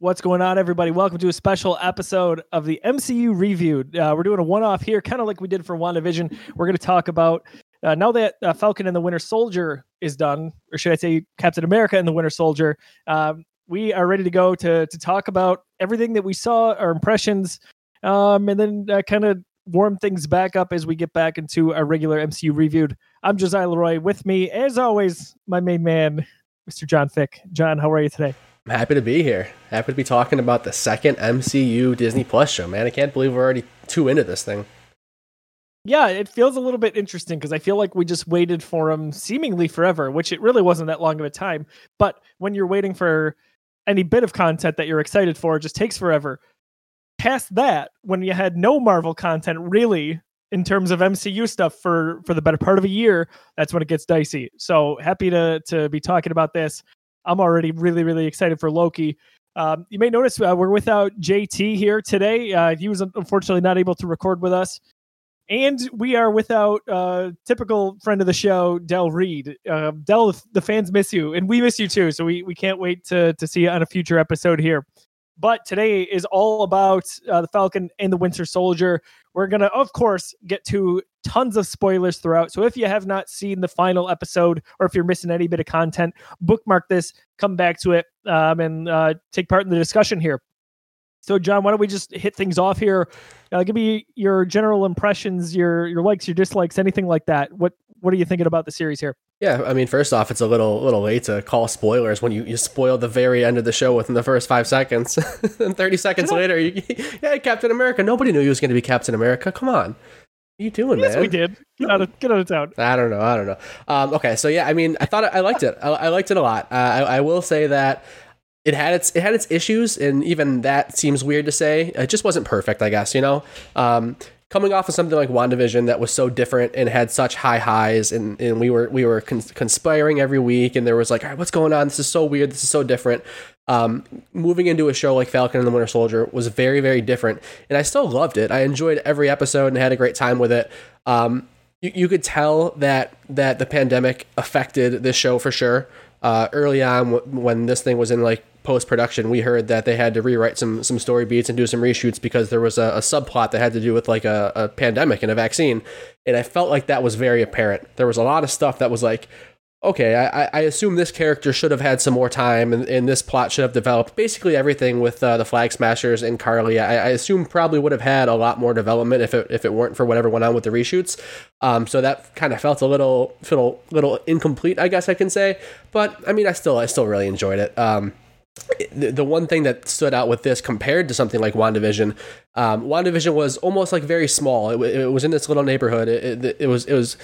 What's going on, everybody? Welcome to a special episode of the MCU Reviewed. Uh, we're doing a one off here, kind of like we did for WandaVision. We're going to talk about uh, now that uh, Falcon and the Winter Soldier is done, or should I say Captain America and the Winter Soldier, um, we are ready to go to, to talk about everything that we saw, our impressions, um, and then uh, kind of warm things back up as we get back into our regular MCU Reviewed. I'm Josiah Leroy. With me, as always, my main man, Mr. John Fick. John, how are you today? I'm happy to be here. Happy to be talking about the second MCU Disney Plus show, man. I can't believe we're already two into this thing. Yeah, it feels a little bit interesting because I feel like we just waited for them seemingly forever, which it really wasn't that long of a time. But when you're waiting for any bit of content that you're excited for, it just takes forever. Past that, when you had no Marvel content really in terms of MCU stuff for for the better part of a year, that's when it gets dicey. So happy to to be talking about this. I'm already really, really excited for Loki. Um, you may notice uh, we're without JT here today. Uh, he was unfortunately not able to record with us. And we are without uh, typical friend of the show, Del Reed. Uh, Del, the fans miss you, and we miss you too. So we, we can't wait to, to see you on a future episode here. But today is all about uh, the Falcon and the Winter Soldier. We're going to, of course, get to tons of spoilers throughout. So if you have not seen the final episode or if you're missing any bit of content, bookmark this, come back to it, um, and uh, take part in the discussion here. So, John, why don't we just hit things off here? Uh, give me your general impressions, your your likes, your dislikes, anything like that. What what are you thinking about the series here? Yeah, I mean, first off, it's a little little late to call spoilers when you, you spoil the very end of the show within the first five seconds. and 30 seconds later, you, yeah, Captain America. Nobody knew he was going to be Captain America. Come on. What are you doing, yes, man? we did. Get out of get out of town. I don't know. I don't know. Um, okay, so yeah, I mean, I thought I liked it. I, I liked it a lot. Uh, I, I will say that it had its it had its issues, and even that seems weird to say. It just wasn't perfect, I guess. You know, um, coming off of something like WandaVision that was so different and had such high highs, and, and we were we were cons- conspiring every week, and there was like, all right, what's going on? This is so weird. This is so different. Um, moving into a show like Falcon and the Winter Soldier was very very different, and I still loved it. I enjoyed every episode and had a great time with it. Um, you, you could tell that that the pandemic affected this show for sure. Uh, early on, w- when this thing was in like post production, we heard that they had to rewrite some some story beats and do some reshoots because there was a, a subplot that had to do with like a, a, pandemic and a vaccine, and I felt like that was very apparent. There was a lot of stuff that was like, okay, I, I assume this character should have had some more time, and, and this plot should have developed. Basically, everything with uh, the Flag Smashers and Karli, I, I, assume probably would have had a lot more development if it if it weren't for whatever went on with the reshoots. Um, so that kind of felt a little little little incomplete, I guess I can say. But I mean, I still I still really enjoyed it. Um, the, one thing that stood out with this compared to something like WandaVision, um, WandaVision was almost like very small. It, it was in this little neighborhood. It, it, it was it was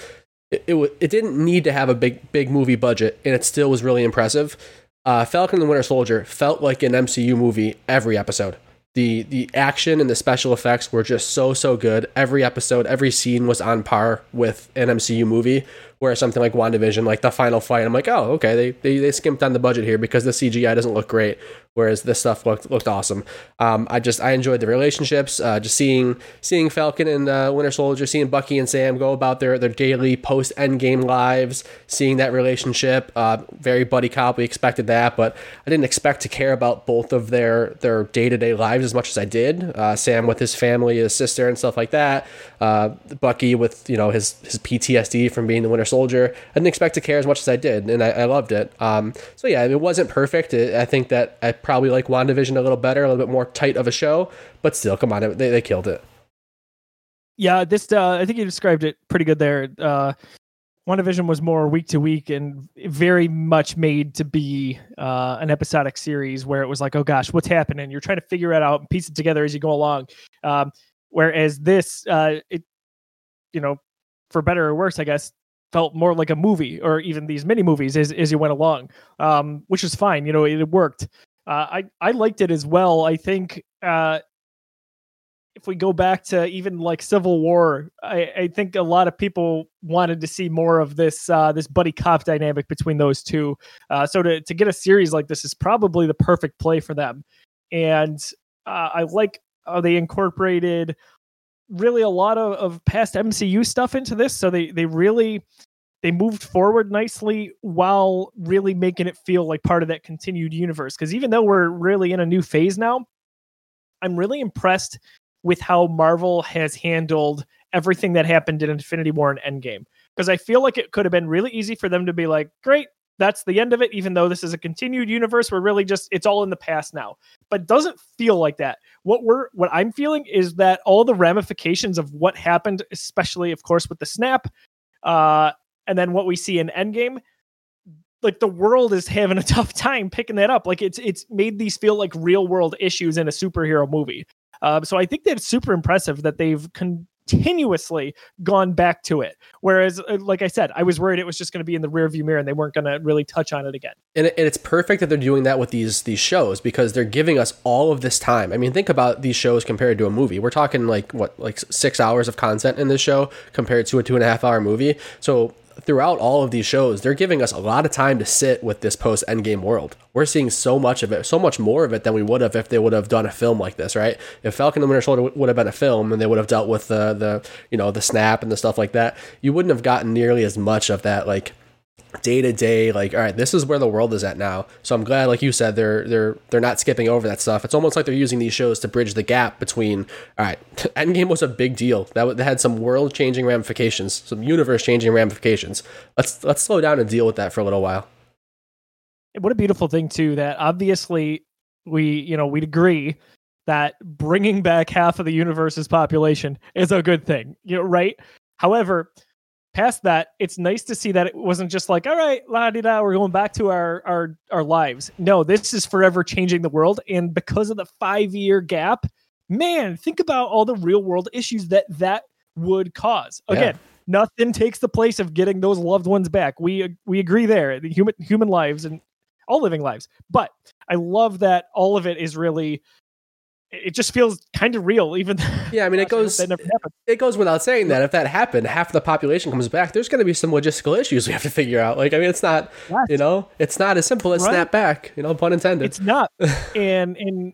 it, it, it didn't need to have a big big movie budget, and it still was really impressive. Uh, Falcon and the Winter Soldier felt like an MCU movie every episode. The the action and the special effects were just so so good. Every episode, every scene was on par with an MCU movie. Whereas something like WandaVision, like the final fight, I'm like, oh, okay, they, they, they skimped on the budget here because the CGI doesn't look great, whereas this stuff looked looked awesome. Um, I just I enjoyed the relationships, uh, just seeing seeing Falcon and uh, Winter Soldier, seeing Bucky and Sam go about their their daily post Endgame lives, seeing that relationship, uh, very buddy cop. We expected that, but I didn't expect to care about both of their their day to day lives as much as I did. Uh, Sam with his family, his sister, and stuff like that. Uh, Bucky with you know his his PTSD from being the Winter Soldier. I didn't expect to care as much as I did, and I, I loved it. Um, so yeah, it wasn't perfect. I think that I probably like WandaVision a little better, a little bit more tight of a show, but still, come on, they, they killed it. Yeah, this uh, I think you described it pretty good there. Uh, WandaVision was more week to week and very much made to be uh, an episodic series where it was like, oh gosh, what's happening? You're trying to figure it out and piece it together as you go along. Um, whereas this, uh, it, you know, for better or worse, I guess, felt more like a movie or even these mini movies as, as you went along, um, which is fine. You know, it, it worked. Uh, I I liked it as well. I think uh, if we go back to even like Civil War, I, I, think a lot of people wanted to see more of this uh, this buddy cop dynamic between those two. Uh, so to to get a series like this is probably the perfect play for them. And uh, I like how they incorporated really a lot of, of past MCU stuff into this. So they they really they moved forward nicely while really making it feel like part of that continued universe. Because even though we're really in a new phase now, I'm really impressed with how Marvel has handled everything that happened in Infinity War and Endgame. Because I feel like it could have been really easy for them to be like, great, that's the end of it, even though this is a continued universe. We're really just it's all in the past now. But doesn't feel like that. What we're what I'm feeling is that all the ramifications of what happened, especially of course with the snap, uh, and then what we see in Endgame, like the world is having a tough time picking that up. Like it's it's made these feel like real world issues in a superhero movie. Um, so I think that it's super impressive that they've continuously gone back to it. Whereas, uh, like I said, I was worried it was just going to be in the rearview mirror and they weren't going to really touch on it again. And, and it's perfect that they're doing that with these these shows because they're giving us all of this time. I mean, think about these shows compared to a movie. We're talking like what, like six hours of content in this show compared to a two and a half hour movie. So throughout all of these shows, they're giving us a lot of time to sit with this post endgame world. We're seeing so much of it, so much more of it than we would have if they would have done a film like this, right? If Falcon and Winter Soldier would have been a film and they would have dealt with the the you know the snap and the stuff like that, you wouldn't have gotten nearly as much of that like day to day like all right this is where the world is at now. So i'm glad like you said they're they're they're not skipping over that stuff. It's almost like they're using these shows to bridge the gap between all right endgame was a big deal. That, that had some world changing ramifications some universe changing ramifications. Let's let's slow down and deal with that for a little while. What a beautiful thing too that obviously we you know we'd agree that bringing back half of the universe's population is a good thing you know right? However past that, it's nice to see that it wasn't just like, all right, la di da, we're going back to our our our lives. No, this is forever changing the world, and because of the five year gap, man, think about all the real world issues that that would cause. Again, yeah. nothing takes the place of getting those loved ones back. We we agree there. The human human lives and all living lives, but I love that all of it is really it just feels kind of real even yeah i mean it goes it goes without saying that if that happened half the population comes back there's going to be some logistical issues we have to figure out. Like i mean it's not yes. you know it's not as simple as right. snap back you know pun intended. It's not. And and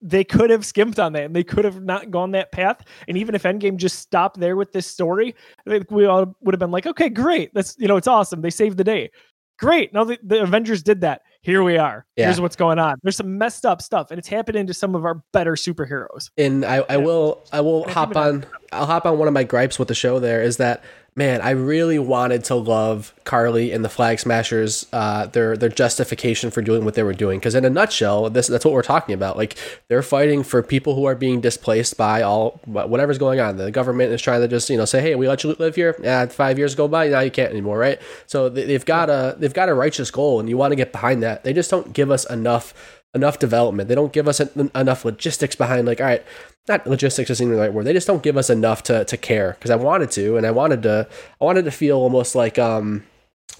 they could have skimped on that and they could have not gone that path. And even if endgame just stopped there with this story we all would have been like okay great that's you know it's awesome they saved the day. Great Now the, the avengers did that here we are. Yeah. Here's what's going on. There's some messed up stuff, and it's happening to some of our better superheroes. And I, I will I will hop on I'll hop on one of my gripes with the show there is that man, I really wanted to love Karli and the Flag Smashers, uh, their their justification for doing what they were doing. Because in a nutshell, this that's what we're talking about. Like they're fighting for people who are being displaced by all whatever's going on. The government is trying to just you know say, hey, we let you live here. Yeah, five years go by, now you can't anymore, right? So they've got a they've got a righteous goal, and you want to get behind that. They just don't give us enough enough development. They don't give us enough logistics behind like, all right, not logistics isn't the right word. They just don't give us enough to to care because I wanted to, and I wanted to, I wanted to feel almost like um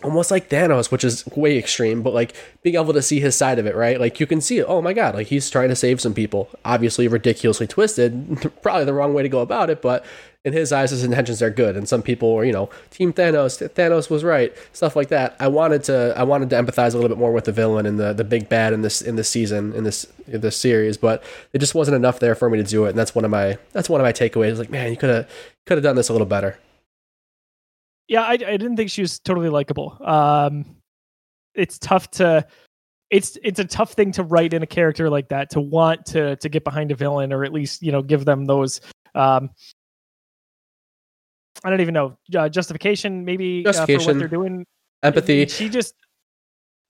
almost like Thanos, which is way extreme, but like being able to see his side of it, right? Like you can see it. Oh my god, like he's trying to save some people. Obviously ridiculously twisted, probably the wrong way to go about it, but in his eyes his intentions are good and some people were, you know, team Thanos, Thanos was right, stuff like that. I wanted to I wanted to empathize a little bit more with the villain and the the big bad in this in this season, in this in this series, but it just wasn't enough there for me to do it. And that's one of my that's one of my takeaways. Like, man, you could have could have done this a little better yeah, I, I didn't think she was totally likable. Um, it's tough to it's it's a tough thing to write in a character like that to want to to get behind a villain or at least you know give them those um I don't even know uh, justification maybe justification, uh, for what they're doing empathy. She just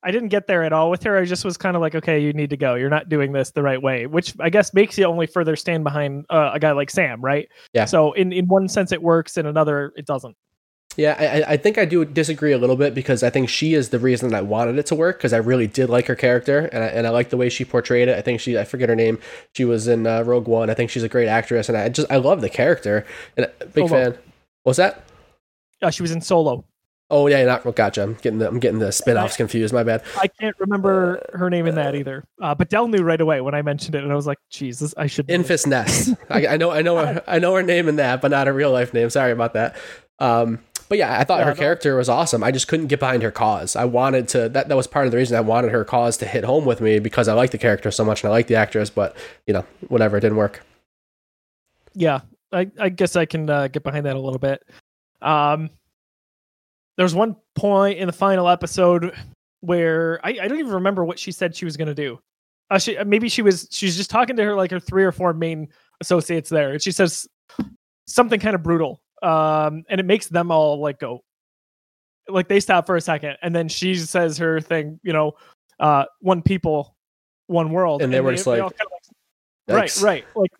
I didn't get there at all with her. I just was kind of like, okay, you need to go. You're not doing this the right way, which I guess makes you only further stand behind uh, a guy like Sam, right? Yeah. So in in one sense it works, in another it doesn't. Yeah, I, I think I do disagree a little bit because I think she is the reason that I wanted it to work because I really did like her character and I, and I like the way she portrayed it. I think she I forget her name. She was in uh, Rogue One. I think she's a great actress and I just I love the character and big Solo. fan. What's that? Uh, she was in Solo. Oh yeah, not gotcha. I'm getting the I'm getting the spin-offs confused. My bad. I can't remember her name in that either. Uh, but Del knew right away when I mentioned it, and I was like, Jesus, I should. Enfys Ness. I, I, know, I know, I know her name in that, but not a real life name. Sorry about that. Um, but yeah, I thought yeah, her character was awesome. I just couldn't get behind her cause. I wanted to that that was part of the reason I wanted her cause to hit home with me because I like the character so much and I like the actress, but you know, whatever, it didn't work. Yeah. I, I guess I can uh, get behind that a little bit. Um there's one point in the final episode where I, I don't even remember what she said she was going to do. Uh, she maybe she was she's just talking to her like her three or four main associates there, and she says something kind of brutal, um, and it makes them all like go, like they stop for a second, and then she says her thing, you know, uh, one people, one world, And they were just like, all kind of like, right, right, like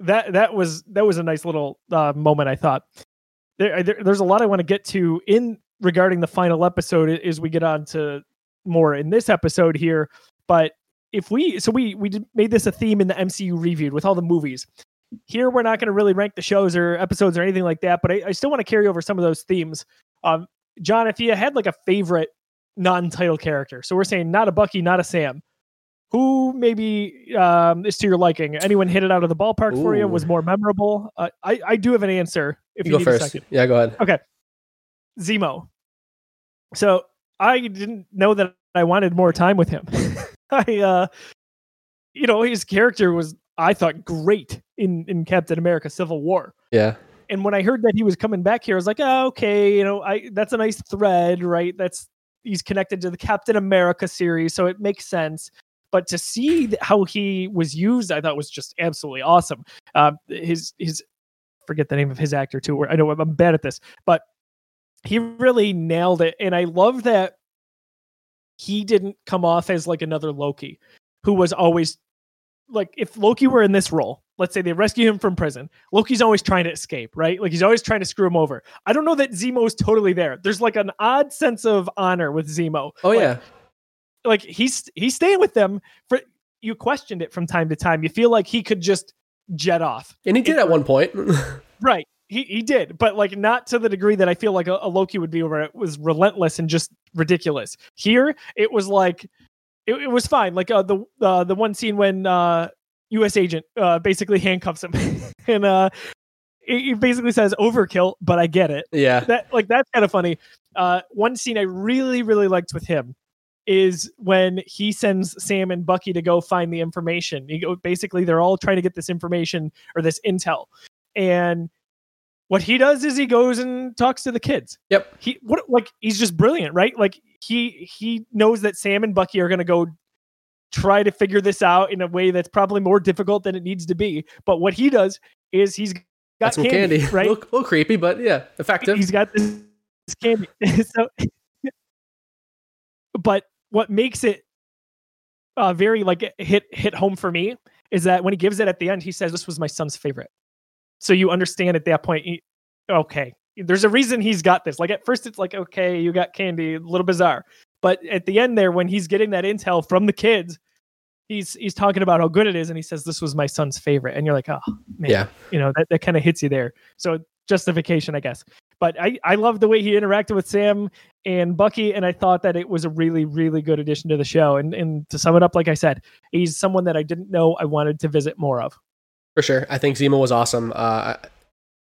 that. That was that was a nice little uh, moment. I thought there, there there's a lot I want to get to in regarding the final episode as we get on to more in this episode here, but if we so we we made this a theme in the MCU reviewed with all the movies. Here we're not going to really rank the shows or episodes or anything like that, but I, I still want to carry over some of those themes. Um, John, if you had like a favorite non-title character, so we're saying not a Bucky, not a Sam, who maybe um, is to your liking? Anyone hit it out of the ballpark for you? Ooh. Was more memorable? Uh, I I do have an answer. If You you, go first. a second. Yeah, go ahead. Okay, Zemo. So I didn't know that I wanted more time with him. I, uh, you know, his character was I thought great in in Captain America: Civil War. Yeah. And when I heard that he was coming back here, I was like, oh, okay, you know, I that's a nice thread, right? That's he's connected to the Captain America series, so it makes sense. But to see how he was used, I thought was just absolutely awesome. Uh, his his forget the name of his actor too. I know I'm- bad at this, but he really nailed it, and I love that he didn't come off as like another Loki, who was always like if Loki were in this role, let's say they rescue him from prison, Loki's always trying to escape, right? Like he's always trying to screw him over. I don't know that Zemo is totally there. There's like an odd sense of honor with Zemo. Oh Like, yeah. Like he's he's staying with them for you questioned it from time to time. You feel like he could just jet off. And he did at one point. Right. He he did, but like not to the degree that I feel like a, a Loki would be where it was relentless and just ridiculous. Here it was like it, it was fine. Like uh, the uh, the one scene when uh US agent uh basically handcuffs him and uh he he basically says overkill, but I get it yeah. that like that's kind of funny. Uh, one scene I really really liked with him is when he sends Sam and Bucky to go find the information. Go, basically they're all trying to get this information or this intel, and what he does is he goes and talks to the kids. Yep. He what like he's just brilliant, right? Like he he knows that Sam and Bucky are going to go try to figure this out in a way that's probably more difficult than it needs to be. But what he does is he's got some candy. right? a, little, little creepy, but yeah, effective. He's got this, this candy. so, but what makes it uh, very like hit hit home for me is that when he gives it at the end, he says, "This was my son's favorite." So you understand at that point, he- okay, there's a reason he's got this. Like at first, it's like, okay, you got candy, a little bizarre, but at the end there, when he's getting that intel from the kids. He's, he's talking about how good it is, and he says this was my son's favorite, and you're like, oh man, yeah. you know that, that kind of hits you there so justification i guess but i i love the way he interacted with sam and bucky and i thought that it was a really really good addition to the show and and to sum it up like i said he's someone that i didn't know i wanted to visit more of For sure. I think Zemo was awesome. Uh,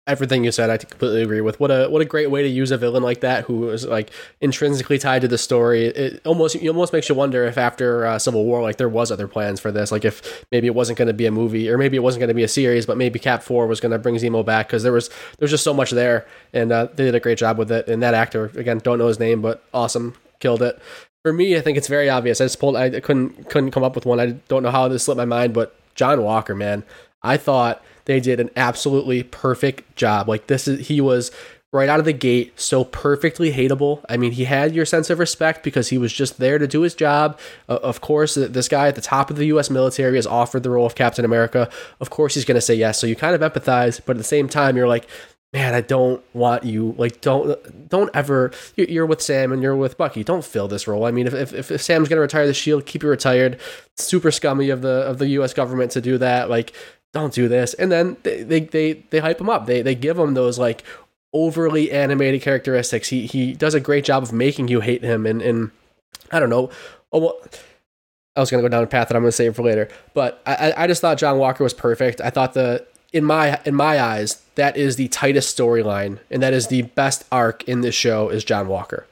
everything you said, I completely agree with. What a what a great way to use a villain like that who is like intrinsically tied to the story. It almost it almost makes you wonder if after uh, Civil War, like there was other plans for this. Like if maybe it wasn't going to be a movie, or maybe it wasn't going to be a series, but maybe Cap Four was going to bring Zemo back because there was there's just so much there, and uh, they did a great job with it. And that actor, again, don't know his name, but awesome, killed it. For me, I think it's very obvious. I just pulled. I couldn't couldn't come up with one. I don't know how this slipped my mind, but John Walker, man, I thought they did an absolutely perfect job. Like this is he was right out of the gate so perfectly hateable. I mean, he had your sense of respect because he was just there to do his job. Uh, of course, this guy at the top of the U.S. military is offered the role of Captain America. Of course, he's going to say yes. So you kind of empathize, but at the same time, you're like, man, I don't want you. Like, don't don't ever. You're, with Sam and you're with Bucky. Don't fill this role. I mean, if if, if Sam's going to retire the shield, keep it retired. Super scummy of the of the U.S. government to do that. Like, don't do this. And then they they they, they hype him up. They they give him those like overly animated characteristics. He he does a great job of making you hate him. And and I don't know. Oh, well, I was gonna go down a path that I'm gonna save for later. But I I- just thought John Walker was perfect. I thought the in my in my eyes that is the tightest storyline and that is the best arc in this show is John Walker.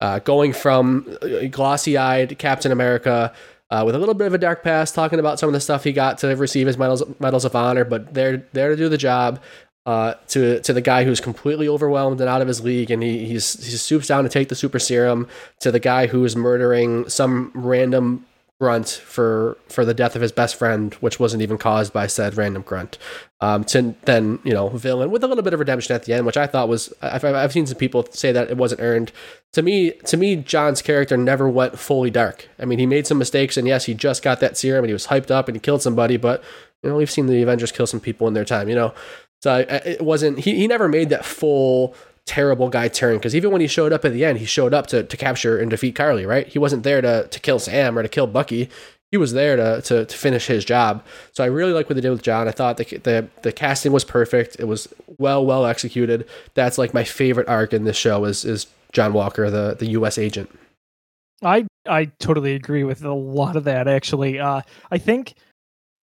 Uh, going from glossy eyed Captain America uh, with a little bit of a dark past, talking about some of the stuff he got to receive his medals medals of honor, but they're there to do the job. uh, to to the guy who's completely overwhelmed and out of his league, and he he's he swoops down to take the super serum to the guy who is murdering some random grunt for for the death of his best friend, which wasn't even caused by said random grunt. Um, to then you know villain with a little bit of redemption at the end, which I thought was I've, I've seen some people say that it wasn't earned. To me, to me, John's character never went fully dark. I mean, he made some mistakes, and yes, he just got that serum, and he was hyped up, and he killed somebody. But you know, we've seen the Avengers kill some people in their time. You know, so it wasn't he. He never made that full terrible guy turn because even when he showed up at the end, he showed up to, to capture and defeat Karli, right? He wasn't there to, to kill Sam or to kill Bucky. He was there to, to, to finish his job. So I really like what they did with John. I thought the, the the casting was perfect. It was well well executed. That's like my favorite arc in this show is is John Walker, the the U.S. agent. I I totally agree with a lot of that. Actually, uh, I think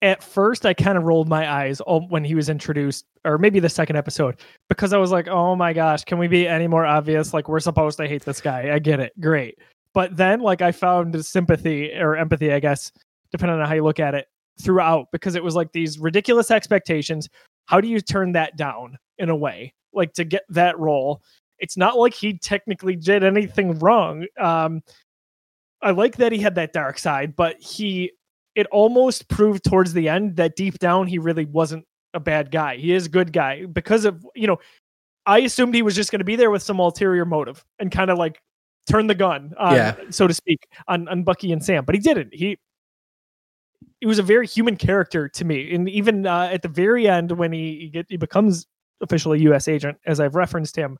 at first I kind of rolled my eyes when he was introduced, or maybe the second episode, because I was like, oh my gosh, can we be any more obvious? Like, we're supposed to hate this guy. I get it. Great. But then, like, I found sympathy or empathy, I guess, depending on how you look at it, throughout, because it was like these ridiculous expectations. How do you turn that down in a way, like to get that role? It's not like he technically did anything wrong. Um, I like that he had that dark side, but he it almost proved towards the end that deep down he really wasn't a bad guy. He is a good guy because of, you know, I assumed he was just going to be there with some ulterior motive and kind of like turn the gun, on, yeah. so to speak, on, on Bucky and Sam, but he didn't. He he was a very human character to me, and even uh, at the very end when he he, get, he becomes officially U.S. agent, as I've referenced him,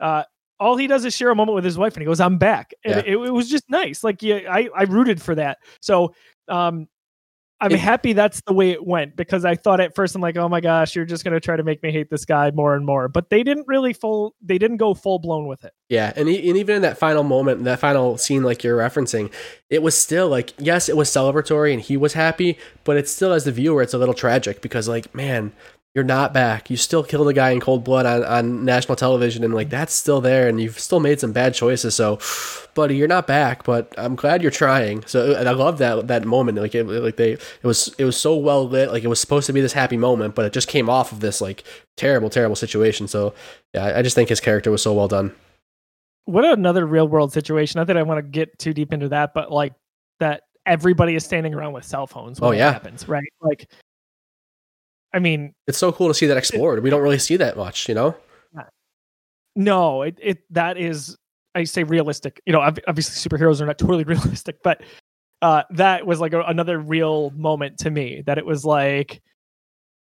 uh, all he does is share a moment with his wife, and he goes, "I'm back," and yeah. it, it, was just nice. Like, yeah, I I rooted for that. So, um, I'm it, happy that's the way it went because I thought at first I'm like, oh my gosh, you're just gonna try to make me hate this guy more and more. But they didn't really full they didn't go full blown with it. Yeah, and, and even in that final moment, that final scene like you're referencing, it was still like yes, it was celebratory and he was happy, but it's still as the viewer, it's a little tragic because like man, you're not back. You still killed a guy in cold blood on, on national television, and like that's still there, and you've still made some bad choices. So, buddy, you're not back, but I'm glad you're trying. So, uh, and I love that that moment. Like, it, like they, it was it was so well lit. Like it was supposed to be this happy moment, but it just came off of this like terrible, terrible situation. So, yeah, I just think his character was so well done. What another real world situation? Not that I want to get too deep into that, but like that everybody is standing around with cell phones. oh yeah, happens right. Like I mean, it's so cool to see that explored. It, we don't really see that much, you know. No, it, it that is I say realistic. You know, obviously superheroes are not totally realistic, but uh, that was like a, another real moment to me. That it was like,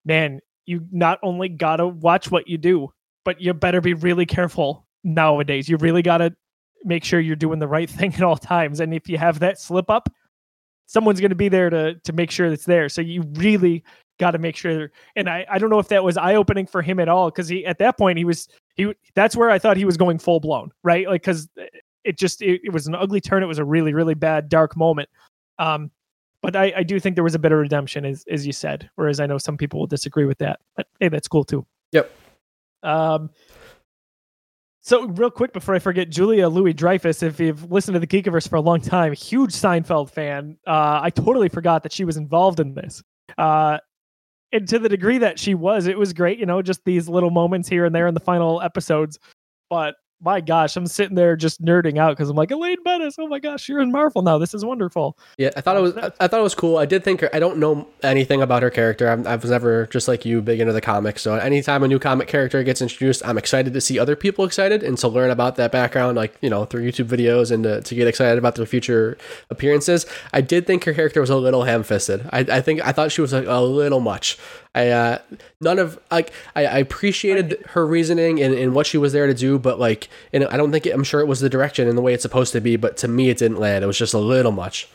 man, you not only gotta watch what you do, but you better be really careful nowadays. You really gotta make sure you're doing the right thing at all times. And if you have that slip up, someone's going to be there to to make sure it's there. So you really got to make sure. And I, I don't know if that was eye opening for him at all because he at that point he was he that's where I thought he was going full blown right like because it just it, it, was an ugly turn. It was a really really bad dark moment. Um, but I, I do think there was a bit of redemption as as you said. Whereas I know some people will disagree with that. But hey, that's cool too. Yep. Um. So real quick before I forget, Julia Louis Dreyfus, if you've listened to the Geekiverse for a long time, huge Seinfeld fan. Uh, I totally forgot that she was involved in this. Uh, and to the degree that she was, it was great. You know, just these little moments here and there in the final episodes. But my gosh, I'm sitting there just nerding out because I'm like Elaine Benes. Oh my gosh, you're in Marvel now. This is wonderful. Yeah, I thought it was. Um, I thought it was cool. I did think her. I don't know anything about her character. I'm, i was never just like you, big into the comics. So anytime a new comic character gets introduced, I'm excited to see other people excited and to learn about that background, like you know, through YouTube videos and to, to get excited about their future appearances. I did think her character was a little ham-fisted. I, I think I thought she was a, a little much. I uh, none of like I, I appreciated her reasoning and, and what she was there to do, but like, and I don't think it, I'm sure it was the direction and the way it's supposed to be, but to me it didn't land. It was just a little much.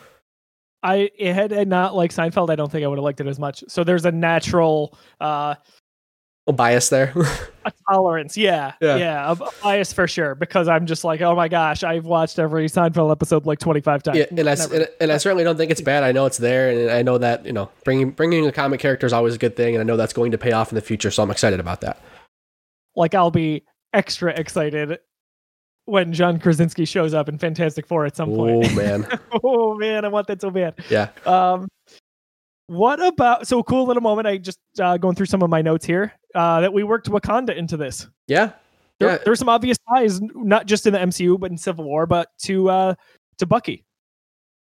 I had, not like Seinfeld. I don't think I would have liked it as much. So there's a natural uh, a bias there. a tolerance, yeah, yeah, yeah, a, bias for sure. Because I'm just like, oh my gosh, I've watched every Seinfeld episode like 25 times. Yeah, and I and, and, I certainly don't think it's bad. I know it's there, and I know that you know bringing bringing a comic character is always a good thing, and I know that's going to pay off in the future. So I'm excited about that. Like I'll be extra excited when John Krasinski shows up in Fantastic Four at some point. Oh man, oh man, I want that so bad. Yeah. Um, What about so cool little moment? I just uh, going through some of my notes here uh, that we worked Wakanda into this. Yeah, There, yeah. there's some obvious ties, not just in the MCU but in Civil War, but to uh, to Bucky.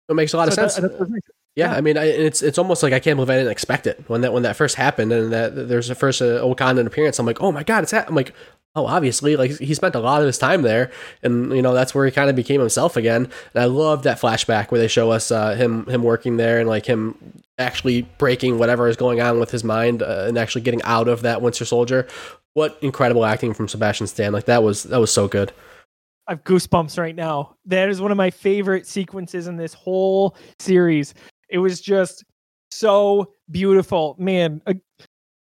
It makes a lot of So that- sense. what- Yeah, Yeah. I mean, I, it's it's almost like I can't believe I didn't expect it when that when that first happened, and that there's the first uh, Wakandan appearance. I'm like, oh my god, it's that. I'm like, oh, obviously, like he spent a lot of his time there, and you know that's where he kind of became himself again. And I love that flashback where they show us uh, him him working there and like him actually breaking whatever is going on with his mind uh, and actually getting out of that Winter Soldier. What incredible acting from Sebastian Stan! Like that was that was so good. I have goosebumps right now. That is one of my favorite sequences in this whole series. It was just so beautiful, man. I,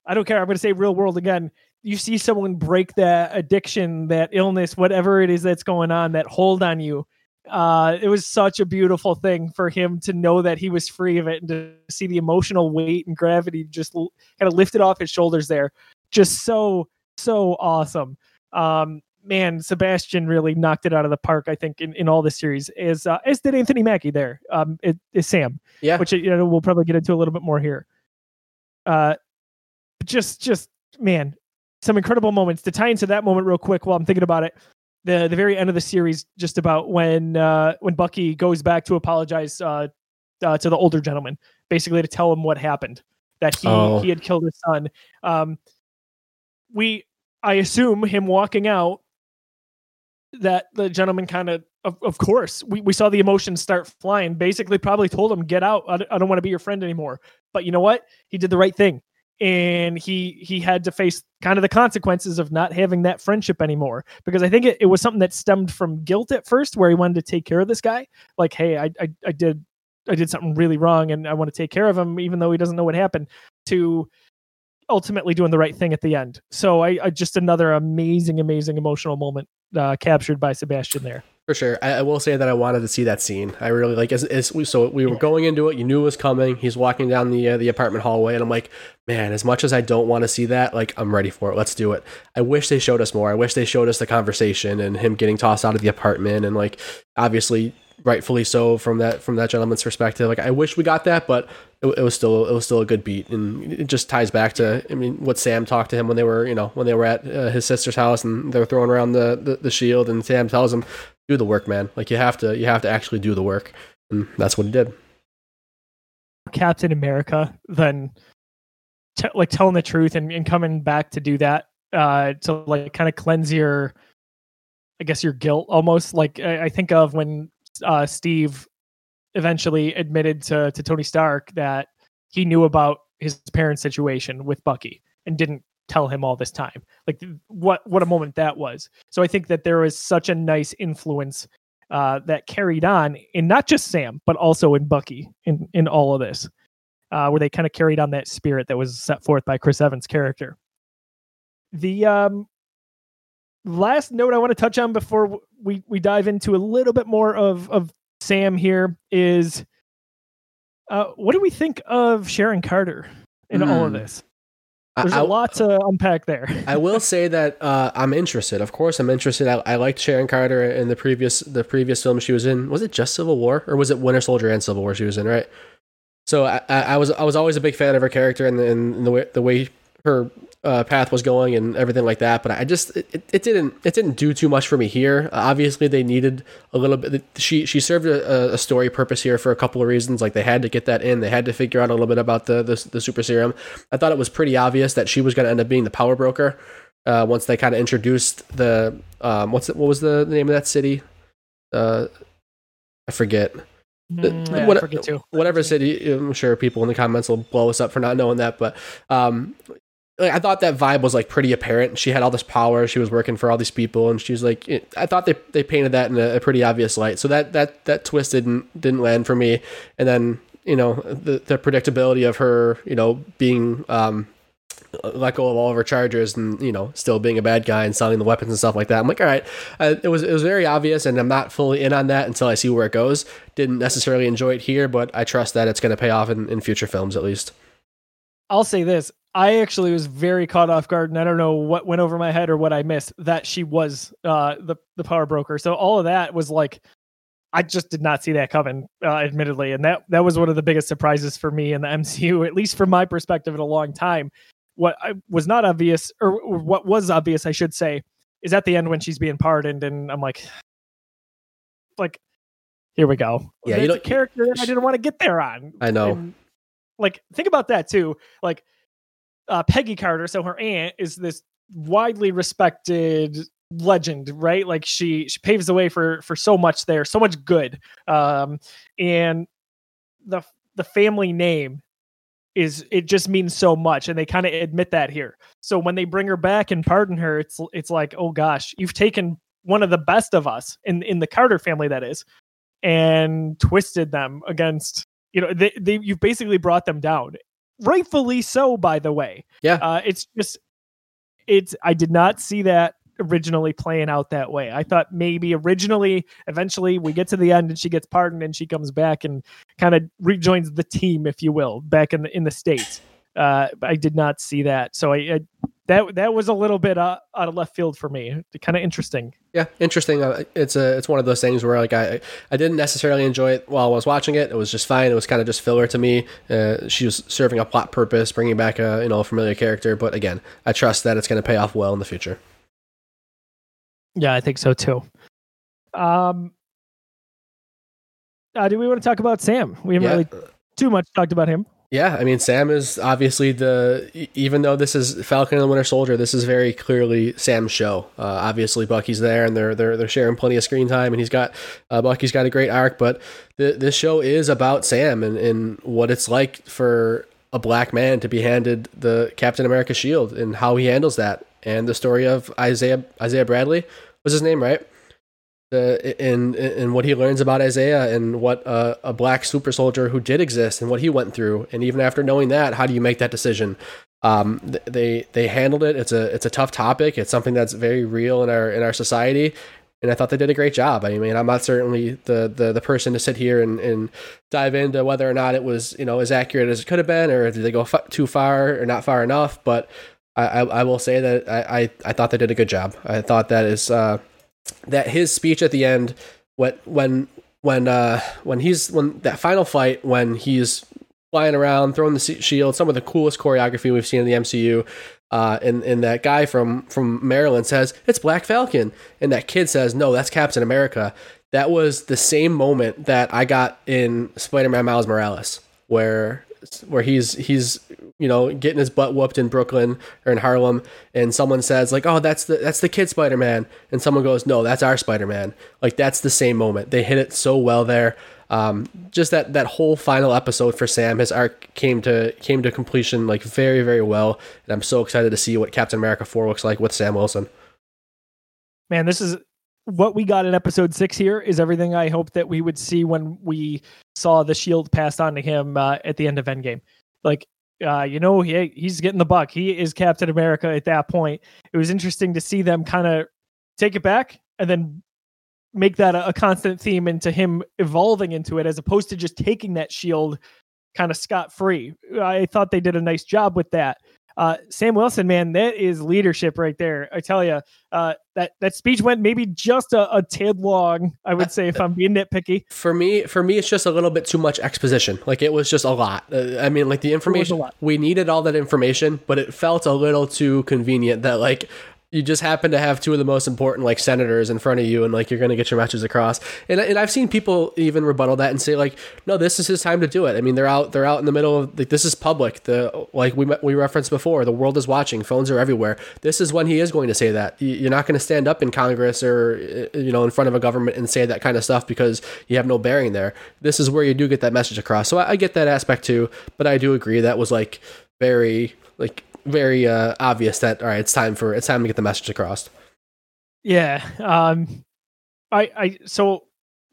I don't care. I'm going to say real world again. You see someone break that addiction, that illness, whatever it is that's going on, that hold on you. Uh, it was such a beautiful thing for him to know that he was free of it and to see the emotional weight and gravity just l- kind of lifted off his shoulders there. Just so, so awesome. Um, man, Sebastian really knocked it out of the park. I think in, in all this series, as uh, as did Anthony Mackie there. Um, it, is Sam, Yeah, which you know we'll probably get into a little bit more here. Uh, just just man, some incredible moments. To tie into that moment real quick, while I'm thinking about it, the the very end of the series, just about when uh, when Bucky goes back to apologize uh, uh, to the older gentleman, basically to tell him what happened, that he Oh. he had killed his son. Um, we I assume him walking out that the gentleman kind of of, of course we, we saw the emotions start flying basically probably told him get out I, don't- I don't want to be your friend anymore but you know what he did the right thing and he he had to face kind of the consequences of not having that friendship anymore. Because i think it, it was something that stemmed from guilt at first where he wanted to take care of this guy. Like hey i i, I did i did something really wrong and i want to take care of him even though he doesn't know what happened to ultimately doing the right thing at the end. So i, I just another amazing amazing emotional moment uh, captured by sebastian there For sure. I, I will say that I wanted to see that scene. I really like as, as we so we were going into it, you knew it was coming. He's walking down the uh, the apartment hallway and I'm like, "Man, as much as I don't want to see that, like I'm ready for it. Let's do it." I wish they showed us more. I wish they showed us the conversation and him getting tossed out of the apartment and like obviously rightfully so from that from that gentleman's perspective. Like I wish we got that, but it, it was still it was still a good beat and it just ties back to I mean what Sam talked to him when they were, you know, when they were at uh, his sister's house and they were throwing around the, the the shield and Sam tells him do the work, man. Like you have to, you have to actually do the work, and that's what he did. Captain America then t- like telling the truth and, and coming back to do that uh to like kind of cleanse your I guess your guilt almost like I, I think of when uh Steve eventually admitted to to Tony Stark that he knew about his parents' situation with Bucky and didn't tell him all this time. Like what what a moment that was. So I think that there was such a nice influence uh, that carried on in not just Sam, but also in Bucky in in all of this, uh, where they kind of carried on that spirit that was set forth by Chris Evans' character. The um, last note I want to touch on before we we dive into a little bit more of of Sam here is, uh, what do we think of Sharon Carter in all of Hmm. this? There's I- a lot to unpack there. I will say that uh, I'm interested. Of course, I'm interested. I, I liked Sharon Carter in the previous the previous film she was in. Was it just Civil War or was it Winter Soldier and Civil War she was in? Right. So I, I I was I was always a big fan of her character and, and the way the way her uh, path was going and everything like that. But I just it, it didn't it didn't do too much for me here. Uh, obviously, they needed a little bit. She she served a, a story purpose here for a couple of reasons. Like they had to get that in. They had to figure out a little bit about the the, the super serum. I thought it was pretty obvious that she was going to end up being the power broker. Uh, once they kind of introduced the um, what's it, what was the name of that city? Uh, I forget Mm, yeah, I what- forget too. whatever city. I'm sure people in the comments will blow us up for not knowing that, but um, like, I thought that vibe was like pretty apparent. She had all this power. She was working for all these people, and she was like, I thought they they painted that in a, a pretty obvious light. So that that that twist didn't didn't land for me. And then you know the the predictability of her, you know, being um let go of all of her charges and you know still being a bad guy and selling the weapons and stuff like that. I'm like, all right, uh, it was it was very obvious, and I'm not fully in on that until I see where it goes. Didn't necessarily enjoy it here, but I trust that it's going to pay off in, in future films at least. I'll say this. I actually was very caught off guard, and I don't know what went over my head or what I missed that she was uh, the the power broker. So all of that was like I just did not see that coming, uh, admittedly, and that that was one of the biggest surprises for me in the MCU, at least from my perspective, in a long time. What I, was not obvious, or, or what was obvious, I should say, is at the end when she's being pardoned, and I'm like, like, here we go. Yeah, That's you a don't- character that I didn't want to get there on. I know. And, like, think about that too. Like, uh, Peggy Carter, so her aunt is this widely respected legend, right? Like she she paves the way for for so much there, so much good. Um, and the the family name is it just means so much, and they kind of admit that here. So when they bring her back and pardon her, it's it's like, oh gosh, you've taken one of the best of us in in the Carter family, that is, and twisted them against. You know, they, they you've basically brought them down, rightfully so. By the way, Yeah. uh, it's just it's I did not see that originally playing out that way. I thought maybe originally, eventually, we get to the end and she gets pardoned and she comes back and kind of rejoins the team, if you will, back in the in the states. Uh, I did not see that, so I, I that that was a little bit uh, out of left field for me. Kind of interesting. Yeah, interesting. Uh, it's a it's one of those things where like I I didn't necessarily enjoy it while I was watching it. It was just fine. It was kind of just filler to me. Uh, she was serving a plot purpose, bringing back a you know familiar character. But again, I trust that it's going to pay off well in the future. Yeah, I think so too. Um, uh, do we want to talk about Sam? We haven't Yeah. really too much talked about him. Yeah, I mean Sam is obviously the even though this is Falcon and the Winter Soldier, this is very clearly Sam's show. Uh, obviously Bucky's there and they're they're they're sharing plenty of screen time and he's got uh, Bucky's got a great arc, but th- this show is about Sam and, and what it's like for a black man to be handed the Captain America shield and how he handles that and the story of Isaiah Isaiah Bradley was his name, right? The in in what he learns about Isaiah and what uh, a black super soldier who did exist and what he went through, and even after knowing that, how do you make that decision? Um, they they handled it. It's a it's a tough topic. It's something that's very real in our in our society, and I thought they did a great job. I mean, I'm not certainly the the, the person to sit here and, and dive into whether or not it was you know as accurate as it could have been, or did they go f- too far or not far enough. But I, I, I will say that I, I, I thought they did a good job. I thought that is uh, that his speech at the end, what when when uh, when he's when that final fight when he's flying around throwing the shield, some of the coolest choreography we've seen in the MCU. Uh, and and that guy from from Maryland says it's Black Falcon, and that kid says no, that's Captain America. That was the same moment that I got in Spider-Man Miles Morales, where where he's he's you know getting his butt whooped in Brooklyn or in Harlem, and someone says like, "Oh, that's the that's the kid Spider Man," and someone goes, "No, that's our Spider Man." Like that's the same moment. They hit it so well there. Um, just that that whole final episode for Sam, his arc came to came to completion like very very well, and I'm so excited to see what Captain America four looks like with Sam Wilson. Man, this is what we got in episode six here is everything I hoped that we would see when we saw the shield passed on to him uh, at the end of Endgame. Like, uh, you know, he, he's getting the buck. He is Captain America at that point. It was interesting to see them kind of take it back and then make that a, a constant theme into him evolving into it as opposed to just taking that shield kind of scot free. I thought they did a nice job with that. Uh, Sam Wilson, man, that is leadership right there. I tell you, uh, that that speech went maybe just a, a tad long. I would say if I'm being nitpicky, For me, for me, it's just a little bit too much exposition. Like it was just a lot. Uh, I mean, like the information we needed all that information, but it felt a little too convenient that like you just happen to have two of the most important like senators in front of you and like you're going to get your message across. And, and i've seen people even rebuttal that and say like no this is his time to do it. I mean they're out they're out in the middle of like this is public. The like we we referenced before the world is watching phones are everywhere. This is when he is going to say that. You- you're not going to stand up in congress or uh, you know in front of a government and say that kind of stuff because you have no bearing there. This is where you do get that message across. So i, I get that aspect too but i do agree that was like very like very uh, obvious that all right it's time for it's time to get the message across yeah. Um, I I so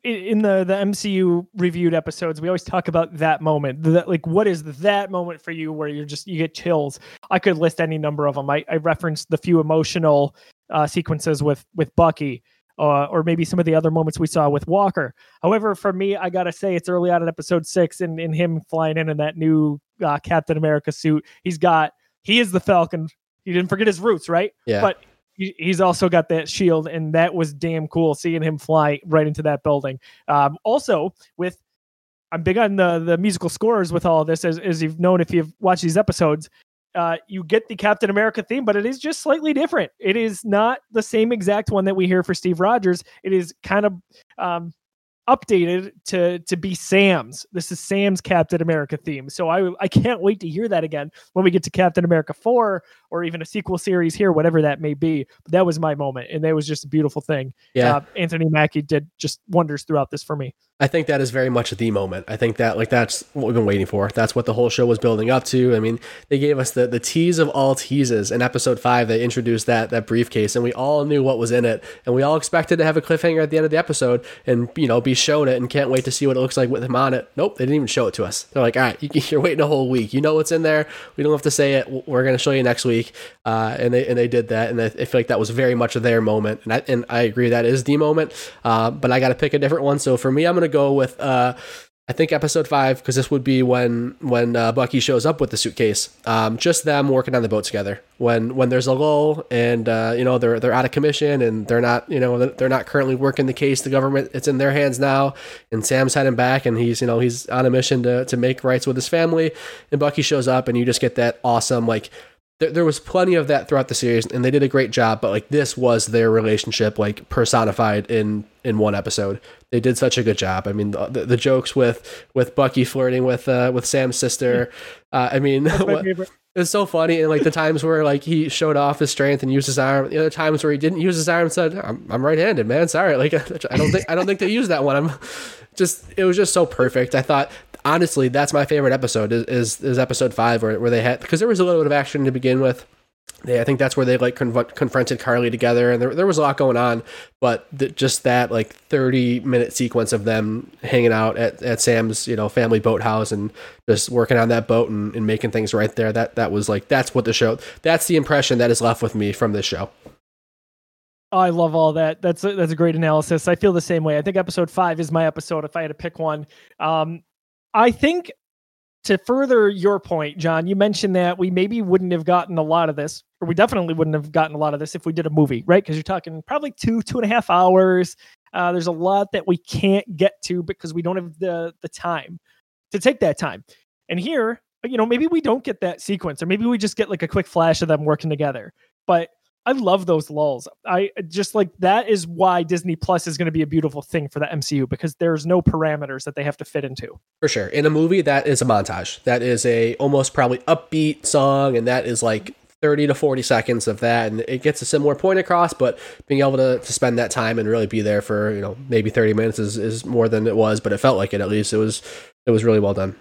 in the the MCU reviewed episodes, we always talk about that moment. That like, what is that moment for you where you're just you get chills? I could list any number of them. I, I referenced the few emotional uh, sequences with with Bucky. Uh, or maybe some of the other moments we saw with Walker. However, for me, I gotta say it's early on in episode six, and in him flying in in that new uh, Captain America suit. He's got he is the Falcon. He didn't forget his roots, right? yeah But he's also got that shield, and that was damn cool seeing him fly right into that building. Um, also, with I'm big on the the musical scores with all of this, as as you've known if you've watched these episodes. Uh, you get the Captain America theme, but it is just slightly different. It is not the same exact one that we hear for Steve Rogers. It is kind of um, updated to to be Sam's. This is Sam's Captain America theme. So I I can't wait to hear that again when we get to Captain America 4 or even a sequel series here whatever that may be. But that was my moment and that was just a beautiful thing. Yeah. Uh, Anthony Mackie did just wonders throughout this for me. I think that is very much the moment. I think that like that's what we've been waiting for. That's what the whole show was building up to. I mean, they gave us the the tease of all teases in episode five. They introduced that that briefcase, and we all knew what was in it, and we all expected to have a cliffhanger at the end of the episode, and you know be shown it, and can't wait to see what it looks like with him on it. Nope, they didn't even show it to us. They're like, all right, you're waiting a whole week. You know what's in there. We don't have to say it. We're going to show you next week. Uh, and they and they did that, and I, feel like that was very much their moment, and I and I agree that is the moment. Uh, but I got to pick a different one. So for me, I'm going to go with. Uh, I think episode five because this would be when when uh, Bucky shows up with the suitcase. Um, just them working on the boat together. When when there's a lull and uh, you know they're they're out of commission and they're not you know they're not currently working the case. The government it's in their hands now, and Sam's heading back and he's you know he's on a mission to to make rights with his family. And Bucky shows up and you just get that awesome like there, there was plenty of that throughout the series and they did a great job but like this was their relationship like personified in in one episode. They did such a good job. I mean the, the, the jokes with with bucky flirting with uh with sam's sister uh, i mean it's so funny and like the times where like he showed off his strength and used his arm the other times where he didn't use his arm and said i'm, I'm right-handed man sorry. Like i don't think i don't think they used that one. I'm just it was just so perfect. I thought honestly, that's my favorite episode is is, is episode five where, where they had because there was a little bit of action to begin with. They, I think that's where they like conf- confronted Karli together, and there, there was a lot going on. But the, just that like thirty minute sequence of them hanging out at, at Sam's you know family boathouse and just working on that boat and, and making things right there. That that was like that's what the show. That's the impression that is left with me from this show. Oh, I love all that. That's a, that's a great analysis. I feel the same way. I think episode five is my episode. If I had to pick one, um, I think to further your point, John, you mentioned that we maybe wouldn't have gotten a lot of this, or we definitely wouldn't have gotten a lot of this if we did a movie, right? Because you're talking probably two, two and a half hours. Uh, there's a lot that we can't get to because we don't have the the time to take that time. And here, you know, maybe we don't get that sequence, or maybe we just get like a quick flash of them working together. But I love those lulls. I just like that is why Disney Plus is going to be a beautiful thing for the MCU because there's no parameters that they have to fit into. For sure. In a movie that is a montage. That is a almost probably upbeat song and that is like 30 to 40 seconds of that and it gets a similar point across but being able to, to spend that time and really be there for you know maybe 30 minutes is, is more than it was but it felt like it at least it was it was really well done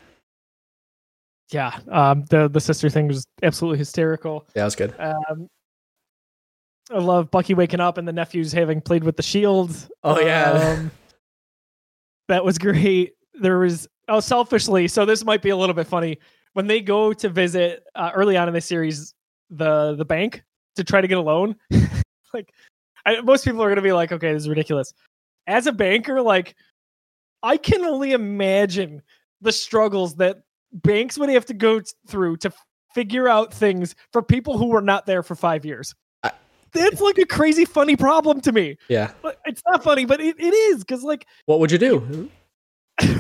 yeah um the the sister thing was absolutely hysterical yeah it was good um I love Bucky waking up and the nephews having played with the shield. Oh yeah, um, that was great. There was oh selfishly, so this might be a little bit funny when they go to visit uh, early on in the series the the bank to try to get a loan. like I, most people are going to be like, okay, this is ridiculous. As a banker, like I can only imagine the struggles that banks would have to go through to figure out things for people who were not there for five years it's like a crazy funny problem to me. Yeah. It's not funny, but it, it is because like what would you do?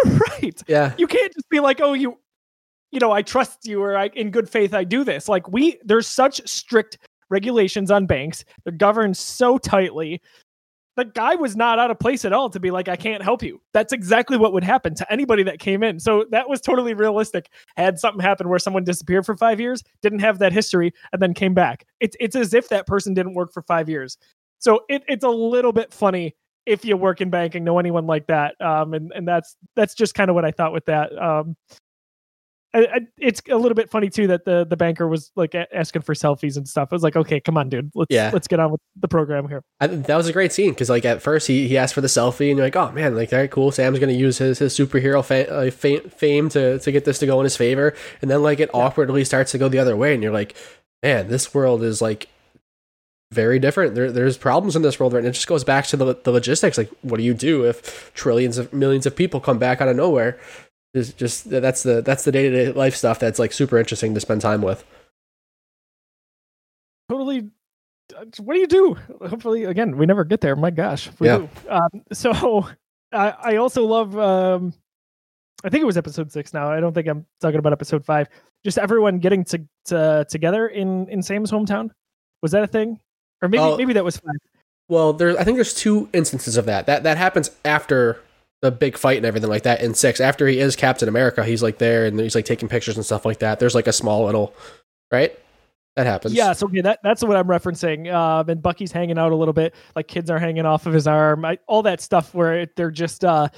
right. Yeah. You can't just be like, oh, you you know, I trust you or I in good faith I do this. Like we there's such strict regulations on banks. They're governed so tightly the guy was not out of place at all to be like, I can't help you. That's exactly what would happen to anybody that came in. So that was totally realistic. Had something happen where someone disappeared for five years, didn't have that history, and then came back. It's it's as if that person didn't work for five years. So it, it's a little bit funny if you work in banking, know anyone like that. Um, and, and that's that's just kind of what I thought with that. Um, I, I, it's a little bit funny too that the the banker was like a- asking for selfies and stuff. I was like, okay, come on, dude, let's yeah. let's get on with the program here. I, that was a great scene because like at first he, he asked for the selfie and you're like, oh man, like very cool. Sam's gonna use his his superhero fa- uh, fame, fame to to get this to go in his favor, and then like it yeah. awkwardly starts to go the other way, and you're like, man, this world is like very different. There, there's problems in this world, right? And it just goes back to the, the logistics. Like, what do you do if trillions of millions of people come back out of nowhere? Is just that's the that's the day to day life stuff that's like super interesting to spend time with. Totally what do you do? Hopefully, again, we never get there. My gosh, we Yeah. do. Um, so I, I also love. Um, I think it was episode six. Now I don't think I'm talking about episode five. Just everyone getting to, to together in in Sam's hometown. Was that a thing? Or maybe Oh. maybe that was five. Well, there I think there's two instances of that. That that happens after the big fight and everything like that in six. After he is Captain America, he's like there and he's like taking pictures and stuff like that. There's like a small little right? That happens. Yes, okay, that that's what I'm referencing. Um, and Bucky's hanging out a little bit, like kids are hanging off of his arm, I, all that stuff where it, they're just uh,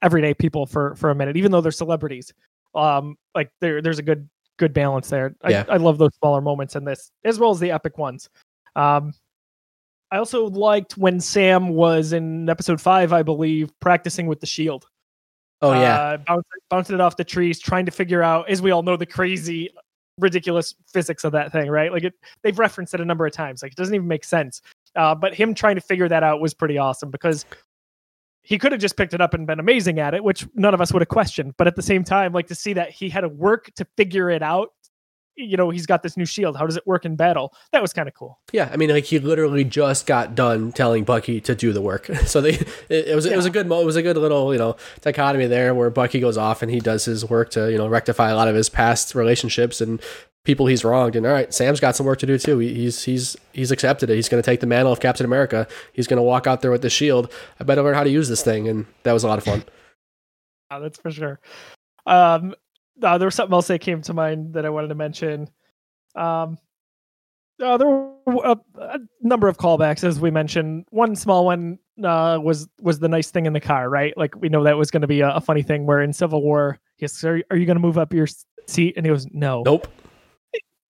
everyday people for for a minute, even though they're celebrities. Um, like there there's a good good balance there. I, Yeah. I love those smaller moments in this, as well as the epic ones. Um, I also liked when Sam was in episode five, I believe, practicing with the shield. Oh yeah. uh, bouncing, bouncing it off the trees, trying to figure out, as we all know, the crazy, ridiculous physics of that thing, right? Like it, they've referenced it a number of times. Like it doesn't even make sense. Uh, but him trying to figure that out was pretty awesome because he could have just picked it up and been amazing at it, which none of us would have questioned. But at the same time, like to see that he had to work to figure it out. You know, he's got this new shield. How does it work in battle? That was kind of cool. Yeah, I mean, like he literally just got done telling Bucky to do the work. So they, it, it was it was a good mo- it was a good little you know dichotomy there where Bucky goes off and he does his work to you know rectify a lot of his past relationships and people he's wronged. And all right, Sam's got some work to do too. He, he's he's he's accepted it. He's going to take the mantle of Captain America. He's going to walk out there with the shield. I better learn how to use this thing, and that was a lot of fun. Yeah, that's for sure. Um, uh, there was something else that came to mind that I wanted to mention. Um, uh, there were a, a number of callbacks, as we mentioned. One small one uh, was was the nice thing in the car, right? Like we know that was going to be a, a funny thing. Where in Civil War, yes, are, are you going to move up your seat? And he goes, no. Nope.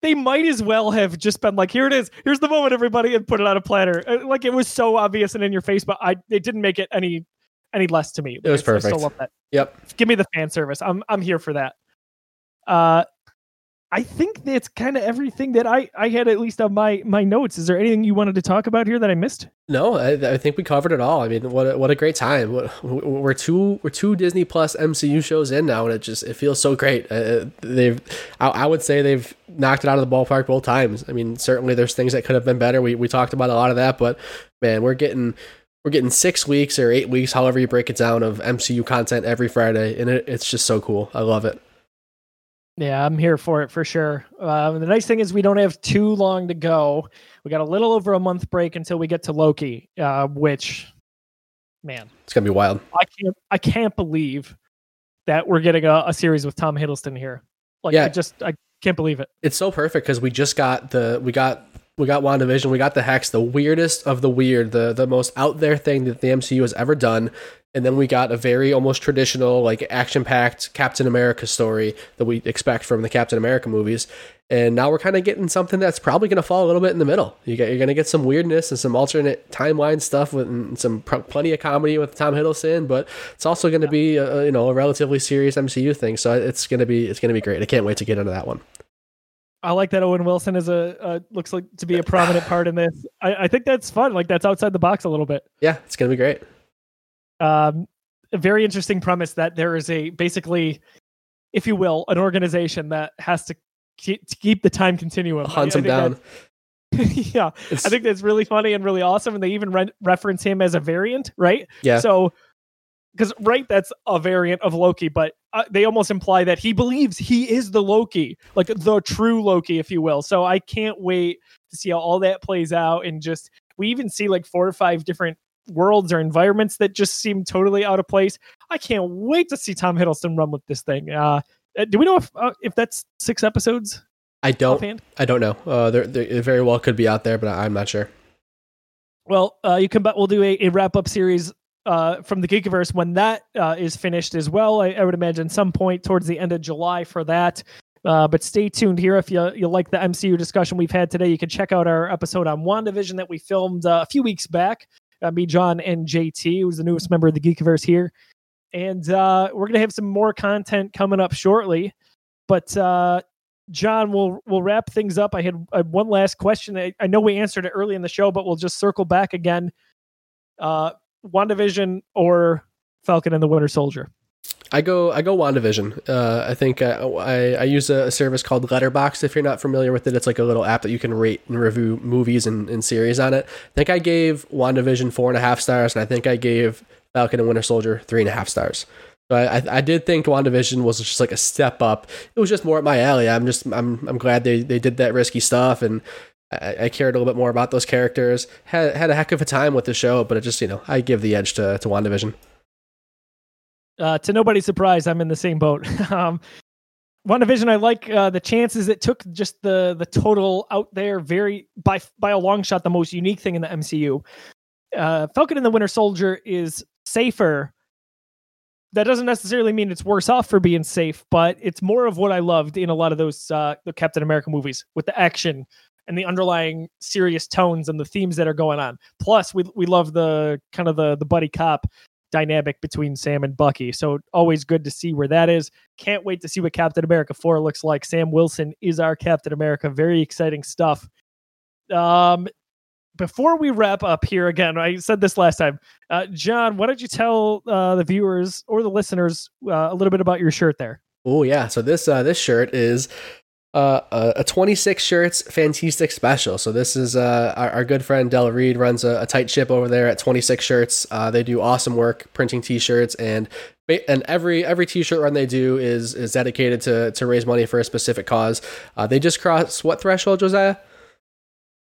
They might as well have just been like, here it is, here's the moment, everybody, and put it on a platter. Uh, Like it was so obvious and in your face, but I it didn't make it any any less to me. It was perfect. I still love that Yep. give me the fan service. I'm I'm here for that. Uh I think that's kind of everything that I I had at least on my my notes. Is there anything you wanted to talk about here that I missed? No, I, I think we covered it all. I mean, what a, what a great time. We're two we're two Disney Plus MCU shows in now, and it just it feels so great. Uh, they've I, I would say they've knocked it out of the ballpark both times. I mean, certainly there's things that could have been better. We we talked about a lot of that, but man, we're getting we're getting six weeks or eight weeks, however you break it down, of MCU content every Friday, and it, it's just so cool. I love it. Yeah, I'm here for it for sure. Uh, the nice thing is we don't have too long to go. We got a little over a month break until we get to Loki, uh, which, man, It's gonna be wild. I can't I can't believe that we're getting a, a series with Tom Hiddleston here. Like, Yeah. I just I can't believe it. it's so perfect because we just got the we got we got WandaVision, we got the Hex, the weirdest of the weird, the the most out there thing that the MCU has ever done, and then we got a very almost traditional like action packed Captain America story that we expect from the Captain America movies, and now we're kind of getting something that's probably going to fall a little bit in the middle. You get you're going to get some weirdness and some alternate timeline stuff with and some plenty of comedy with Tom Hiddleston, but it's also going to be a, you know a relatively serious MCU thing. So it's going to be it's going to be great. I can't wait to get into that one. I like that Owen Wilson is a uh, looks like to be a prominent part in this. I, I think that's fun. Like that's outside the box a little bit. Yeah, it's going to be great. Um, a very interesting premise that there is a basically, if you will, an organization that has to keep, to keep the time continuum. Hunts him down. yeah, It's, I think that's really funny and really awesome. And they even re- reference him as a variant, right? yeah, So, because right, that's a variant of Loki, but uh, they almost imply that he believes he is the Loki, like the true Loki, if you will. So I can't wait to see how all that plays out. And just we even see like four or five different worlds or environments that just seem totally out of place. I can't wait to see Tom Hiddleston run with this thing. Uh, uh, do we know if uh, if that's six episodes I don't, offhand? I don't know. Uh, there, very well could be out there, but I- I'm not sure. Well, uh, you can. We'll do a, a wrap up series uh, from the Geekiverse when that uh, is finished as well. I, I would imagine some point towards the end of July for that. Uh, but stay tuned here if you you like the MCU discussion we've had today. You can check out our episode on WandaVision that we filmed uh, a few weeks back. Uh, me, John, and JT, who's the newest member of the Geekiverse here, and uh, we're gonna have some more content coming up shortly. But uh, John, we'll we'll wrap things up. I had uh, one last question. I, I know we answered it early in the show, but we'll just circle back again. Uh, WandaVision or Falcon and the Winter Soldier? I go I go WandaVision. Uh, I think uh, I I use a, service called Letterboxd. If you're not familiar with it, it's like a little app that you can rate and review movies and, and series on it. I think I gave WandaVision four and a half stars, and I think I gave Falcon and Winter Soldier three and a half stars. So I, I, I did think WandaVision was just like a step up. It was just more at my alley. I'm just I'm I'm glad they, they did that risky stuff and I, I cared a little bit more about those characters. Had had a heck of a time with the show, but it just you know I give the edge to to WandaVision. Uh, to nobody's surprise, I'm in the same boat. um, WandaVision, I like uh, the chances it took. Just the the total out there, very by by a long shot, the most unique thing in the MCU. Uh, Falcon and the Winter Soldier is safer. That doesn't necessarily mean it's worse off for being safe, but it's more of what I loved in a lot of those uh, the Captain America movies with the action and the underlying serious tones and the themes that are going on. Plus, we we love the kind of the the buddy cop dynamic between Sam and Bucky. So always good to see where that is. Can't wait to see what Captain America 4 looks like. Sam Wilson is our Captain America. Very exciting stuff. Um before we wrap up here again, I said this last time. Uh, John, why don't you tell uh, the viewers or the listeners uh, a little bit about your shirt there? Oh yeah, so this uh, this shirt is uh, a 26 shirts Fantastic special. So this is uh, our, our, good friend Del Reid runs a, a, tight ship over there at 26 shirts. Uh, they do awesome work printing T-shirts and and every every T-shirt run they do is is dedicated to to raise money for a specific cause. Uh, they just crossed what threshold, Josiah?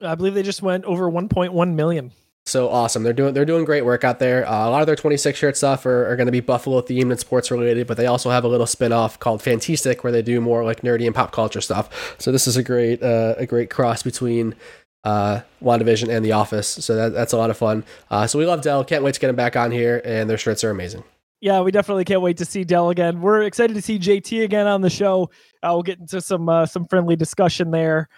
I believe they just went over 1.1 million so awesome. They're doing they're doing great work out there. Uh, a lot of their 26 shirt stuff are, are going to be Buffalo themed and sports related, but they also have a little spin off called Fantastic where they do more like nerdy and pop culture stuff. So this is a great uh, a great cross between uh, WandaVision and The Office. So that, that's a lot of fun. Uh, so we love Del. Can't wait to get him back on here, and their shirts are amazing. Yeah, we definitely can't wait to see Del again. We're excited to see JT again on the show. Uh, we'll get into some uh, some friendly discussion there.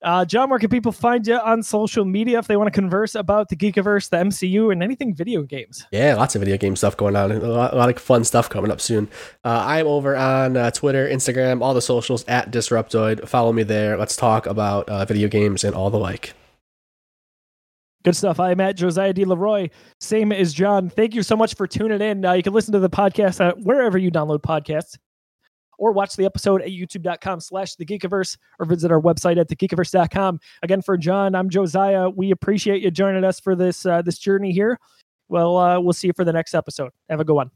Uh, John, where can people find you on social media if they want to converse about the Geekiverse, the MCU, and anything video games? Yeah, lots of video game stuff going on. A lot, a lot of fun stuff coming up soon. Uh, I'm over on uh, Twitter, Instagram, all the socials at Disruptoid. Follow me there. Let's talk about uh, video games and all the like. Good stuff. I'm at Josiah D. Leroy. Same as John. Thank you so much for tuning in. Uh, you can listen to the podcast wherever you download podcasts or watch the episode at youtube.com slash the geekiverse or visit our website at thegeekiverse.com. Again, for John, I'm Josiah. We appreciate you joining us for this uh, this journey here. Well, uh, we'll see you for the next episode. Have a good one.